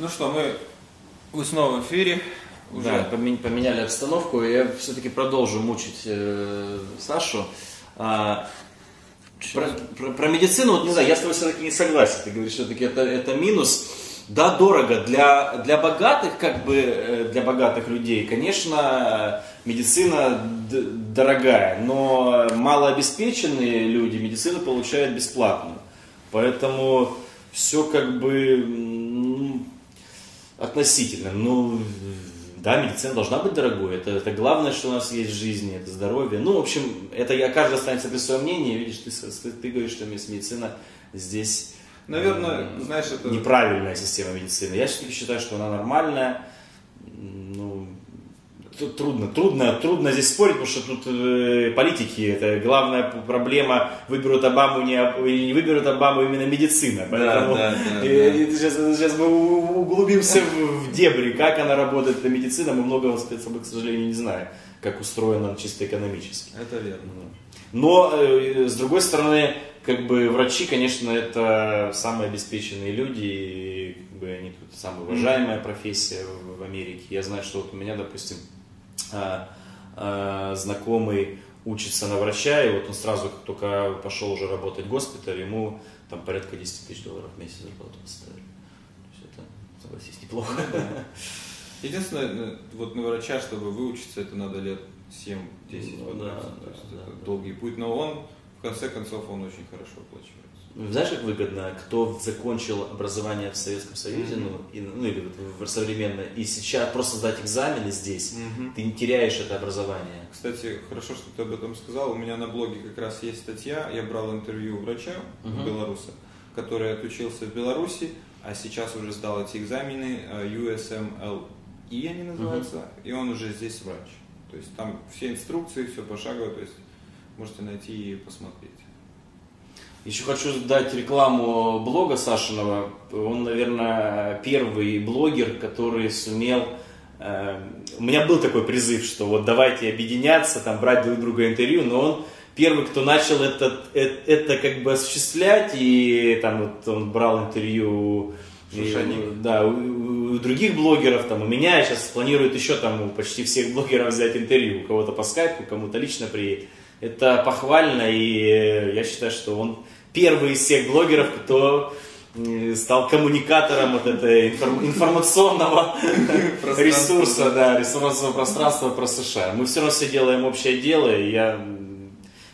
Ну что, мы вы снова в эфире. Уже. Да, поменяли обстановку. Я все-таки продолжу мучить э, Сашу. А, про, про, про медицину, вот не знаю, я с тобой все-таки не согласен. Ты говоришь, все-таки это, это минус. Да, дорого. Для, для богатых, как бы, э, для богатых людей, конечно, медицина дорогая, но малообеспеченные люди медицину получают бесплатно. Поэтому все как бы относительно. Ну, да, медицина должна быть дорогой. Это, это главное, что у нас есть в жизни, это здоровье. Ну, в общем, это я, каждый останется при своем мнении. Видишь, ты, ты, ты говоришь, что медицина здесь Наверное, знаешь, это... неправильная система медицины. Я все-таки считаю, что она нормальная. Тут трудно, трудно, трудно здесь спорить, потому что тут э, политики, это главная проблема, выберут Обаму не, или не выберут Обаму именно медицина. Поэтому да, да, да, и, да. Сейчас, сейчас мы углубимся в, в дебри, как она работает, эта медицина, мы многого, к сожалению, не знаем, как устроена чисто экономически. Это верно. Но, э, с другой стороны, как бы врачи, конечно, это самые обеспеченные люди, и как бы, они тут самая уважаемая профессия в, Америке. Я знаю, что вот у меня, допустим, знакомый учится на врача, и вот он сразу, как только пошел уже работать в госпиталь, ему там порядка 10 тысяч долларов в месяц зарплату поставили. То есть это, согласись, неплохо. Единственное, ну, вот на врача, чтобы выучиться, это надо лет 7-10 ну, да, то есть да, это да. долгий путь, но он, в конце концов, он очень хорошо оплачивается. Знаешь, как выгодно, кто закончил образование в Советском Союзе, mm-hmm. ну, и, ну или в, в современно, и сейчас просто сдать экзамены здесь, mm-hmm. ты не теряешь это образование. Кстати, хорошо, что ты об этом сказал. У меня на блоге как раз есть статья, я брал интервью у врача, mm-hmm. белоруса, который отучился в Беларуси, а сейчас уже сдал эти экзамены, USMLE они называются, mm-hmm. и он уже здесь врач. То есть там все инструкции, все пошагово, то есть можете найти и посмотреть. Еще хочу дать рекламу блога Сашиного. Он, наверное, первый блогер, который сумел... Э, у меня был такой призыв, что вот давайте объединяться, там, брать друг друга интервью, но он первый, кто начал это, это, это как бы осуществлять, и там вот он брал интервью и, да, у, у других блогеров, там, у меня сейчас планируют еще там у почти всех блогеров взять интервью, у кого-то по скайпу, кому-то лично приедет. Это похвально, и я считаю, что он первый из всех блогеров, кто стал коммуникатором вот этого информационного ресурса, да, ресурсного пространства про США. Мы все равно все делаем общее дело, и я,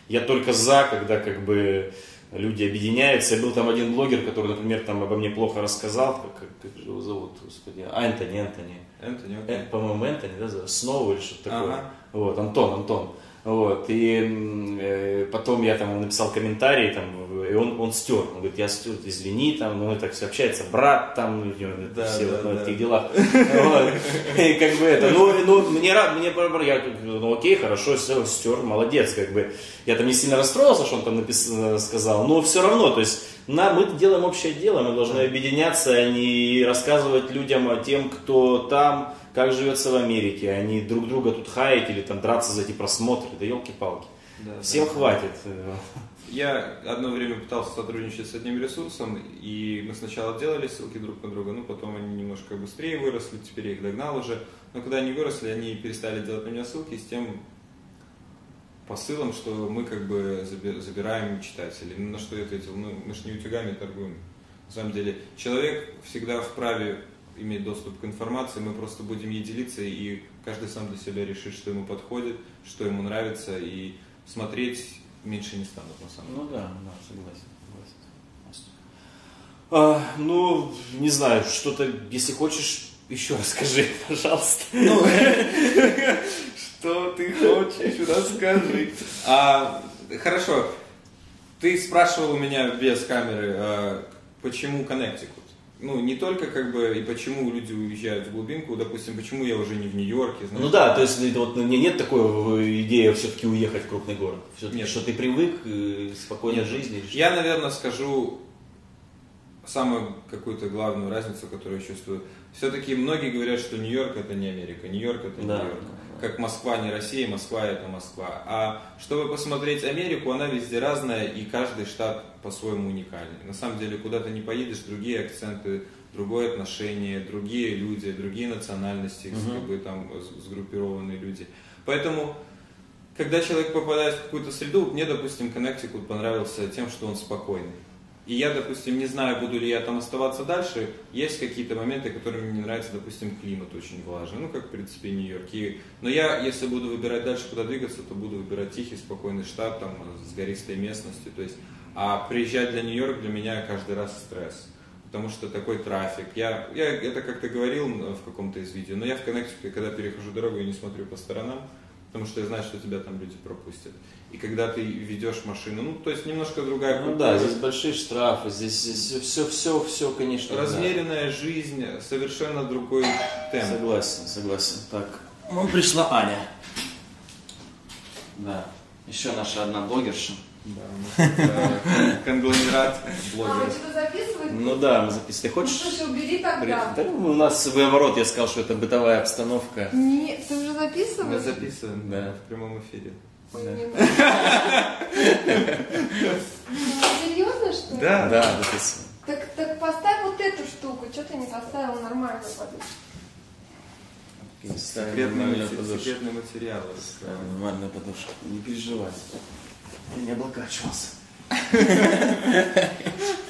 я только за, когда как бы люди объединяются. Был там один блогер, который, например, там обо мне плохо рассказал, как, как, как же его зовут, господи, Антони, Антони. Антони, э, по-моему, Энтони, да, Сноу или что-то такое. Ага. Вот, Антон, Антон. Вот, и э, потом я там написал комментарий, там, и он, он стер. Он говорит, я стер, извини, там, ну, так все общается, брат, там, ну, да, все да, вот, да. в этих делах. И как бы это, ну, ну мне рад, мне, я, ну, окей, хорошо, все, стер, молодец, как бы. Я там не сильно расстроился, что он там написал, сказал, но все равно, то есть, на, мы делаем общее дело, мы должны объединяться, а не рассказывать людям о тем, кто там, как живется в Америке, а не друг друга тут хаять или там драться за эти просмотры, да елки-палки. Да, Всем да, хватит. Я одно время пытался сотрудничать с одним ресурсом, и мы сначала делали ссылки друг на друга, ну потом они немножко быстрее выросли, теперь я их догнал уже. Но когда они выросли, они перестали делать на меня ссылки с тем посылом, что мы как бы забираем читателей. Ну, на что я ответил, ну мы же не утюгами торгуем. На самом деле, человек всегда вправе иметь доступ к информации, мы просто будем ей делиться, и каждый сам для себя решит, что ему подходит, что ему нравится, и смотреть меньше не станут на самом деле. Ну да, да, согласен. согласен. А, ну, не знаю, что-то, если хочешь, еще расскажи, пожалуйста. Ну, что ты хочешь, расскажи. А, хорошо, ты спрашивал у меня без камеры, а, почему Connecticut? ну, не только как бы, и почему люди уезжают в глубинку, допустим, почему я уже не в Нью-Йорке, знаешь. Ну да, то есть вот у меня нет такой идеи все-таки уехать в крупный город. Все-таки, нет. что ты привык к спокойной нет. жизни. Я, наверное, скажу самую какую-то главную разницу, которую я чувствую. Все-таки многие говорят, что Нью-Йорк это не Америка, Нью-Йорк это да. Нью-Йорк. как Москва не Россия, Москва это Москва. А чтобы посмотреть Америку, она везде разная, и каждый штат по-своему уникальный. На самом деле, куда ты не поедешь, другие акценты, другое отношение, другие люди, другие национальности, угу. как бы там сгруппированные люди. Поэтому, когда человек попадает в какую-то среду, мне, допустим, Коннектикут понравился тем, что он спокойный. И я, допустим, не знаю, буду ли я там оставаться дальше. Есть какие-то моменты, которые мне не нравятся, допустим, климат очень влажный, ну, как, в принципе, Нью-Йорк. И... Но я, если буду выбирать дальше, куда двигаться, то буду выбирать тихий, спокойный штат, там, с гористой местностью. То есть, а приезжать для Нью-Йорка для меня каждый раз стресс. Потому что такой трафик. Я, я это как-то говорил в каком-то из видео, но я в Коннектике, когда перехожу дорогу, я не смотрю по сторонам потому что я знаю, что тебя там люди пропустят. И когда ты ведешь машину, ну, то есть немножко другая Ну да, здесь большие штрафы, здесь, здесь все, все, все, конечно. Размеренная да. жизнь, совершенно другой темп. Согласен, согласен. Так, ну, пришла Аня. Да, еще наша одна блогерша. Да, конгломерат блогеров. А, вы что-то записываете? Ну да, мы записываем. Ты хочешь? Ну, слушай, убери тогда. Да, у нас наоборот, я сказал, что это бытовая обстановка. Нет, ты уже записываешь? Мы записываем, да, в прямом эфире. Ой, Серьезно, что ли? Да, да, записываем. Так, так поставь вот эту штуку, что ты не поставил нормальную подушку? Секретный, секретный материал. Нормальная подушка. Не переживай. Я не облокачивался.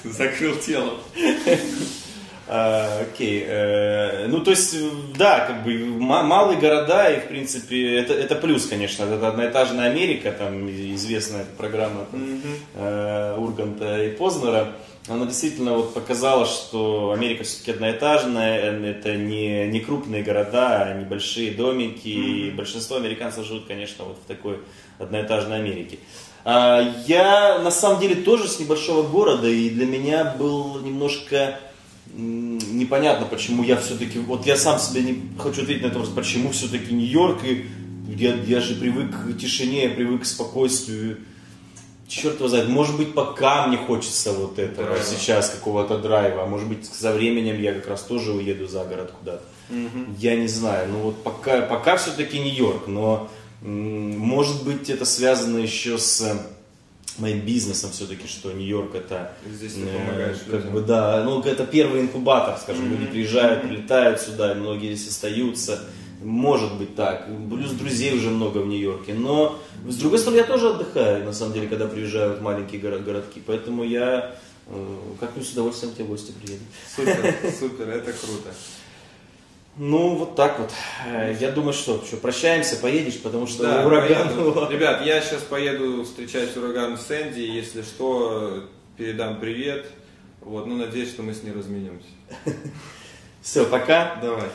Закрыл тело. А, окей. Э, ну, то есть, да, как бы малые города, и, в принципе, это, это плюс, конечно. Это одноэтажная Америка, там известная программа э, Урганта и Познера. Она действительно вот показала, что Америка все-таки одноэтажная, это не, не крупные города, а небольшие домики. И большинство американцев живут, конечно, вот в такой одноэтажной Америке. А, я на самом деле тоже с небольшого города, и для меня был немножко непонятно, почему я все-таки, вот я сам себе не хочу ответить на вопрос, почему все-таки Нью-Йорк, и я, я же привык к тишине, я привык к спокойствию. Черт его знает, может быть, пока мне хочется вот этого драйва. сейчас какого-то драйва, а может быть, со временем я как раз тоже уеду за город куда-то. Угу. Я не знаю, ну вот пока, пока все-таки Нью-Йорк, но может быть, это связано еще с моим бизнесом все-таки, что Нью-Йорк это Здесь ты помогаешь как людям. бы да, ну это первый инкубатор, скажем, mm-hmm. люди приезжают, прилетают сюда, многие здесь остаются, может быть так, плюс друзей уже много в Нью-Йорке, но с другой стороны я тоже отдыхаю, на самом деле, когда приезжают маленькие город, городки, поэтому я э, как-нибудь с удовольствием к тебе в гости приеду. Супер, супер, это круто. Ну, вот так вот. Э, я думаю, что, что прощаемся, поедешь, потому что да, ураган... Поеду. Ребят, я сейчас поеду встречать ураган Сэнди, если что, передам привет. Вот, ну, надеюсь, что мы с ней разменемся. Все, пока. Давай.